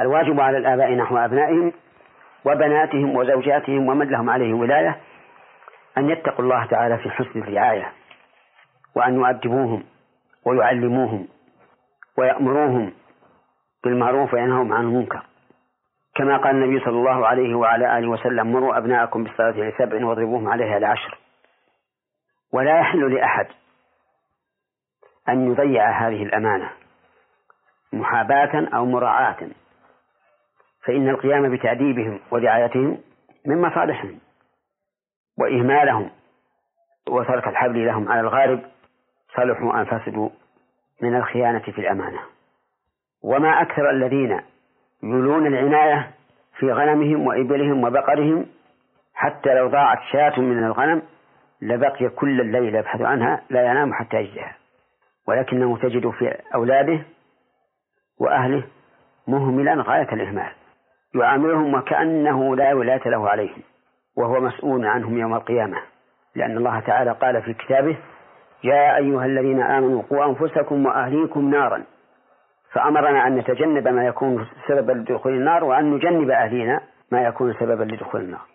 الواجب على الآباء نحو أبنائهم وبناتهم وزوجاتهم ومن لهم عليه ولاية أن يتقوا الله تعالى في حسن الرعاية وأن يؤدبوهم ويعلموهم ويأمروهم بالمعروف وينهوهم عن المنكر. كما قال النبي صلى الله عليه وعلى آله وسلم مروا أبناءكم بالصلاة لسبع واضربوهم عليها لعشر ولا يحل لأحد أن يضيع هذه الأمانة محاباة أو مراعاة. فإن القيام بتأديبهم ورعايتهم من مصالحهم وإهمالهم وترك الحبل لهم على الغارب صلحوا أن فسدوا من الخيانة في الأمانة. وما أكثر الذين يولون العناية في غنمهم وإبلهم وبقرهم حتى لو ضاعت شاة من الغنم لبقي كل الليل يبحث عنها لا ينام حتى يجدها ولكنه تجد في أولاده وأهله مهملا غاية الإهمال. يعاملهم وكأنه لا ولاية له عليهم وهو مسؤول عنهم يوم القيامة. لأن الله تعالى قال في كتابه يا أيها الذين آمنوا قوا أنفسكم وأهليكم نارا. فأمرنا أن نتجنب ما يكون سببا لدخول النار وأن نجنب أهلينا ما يكون سببا لدخول النار.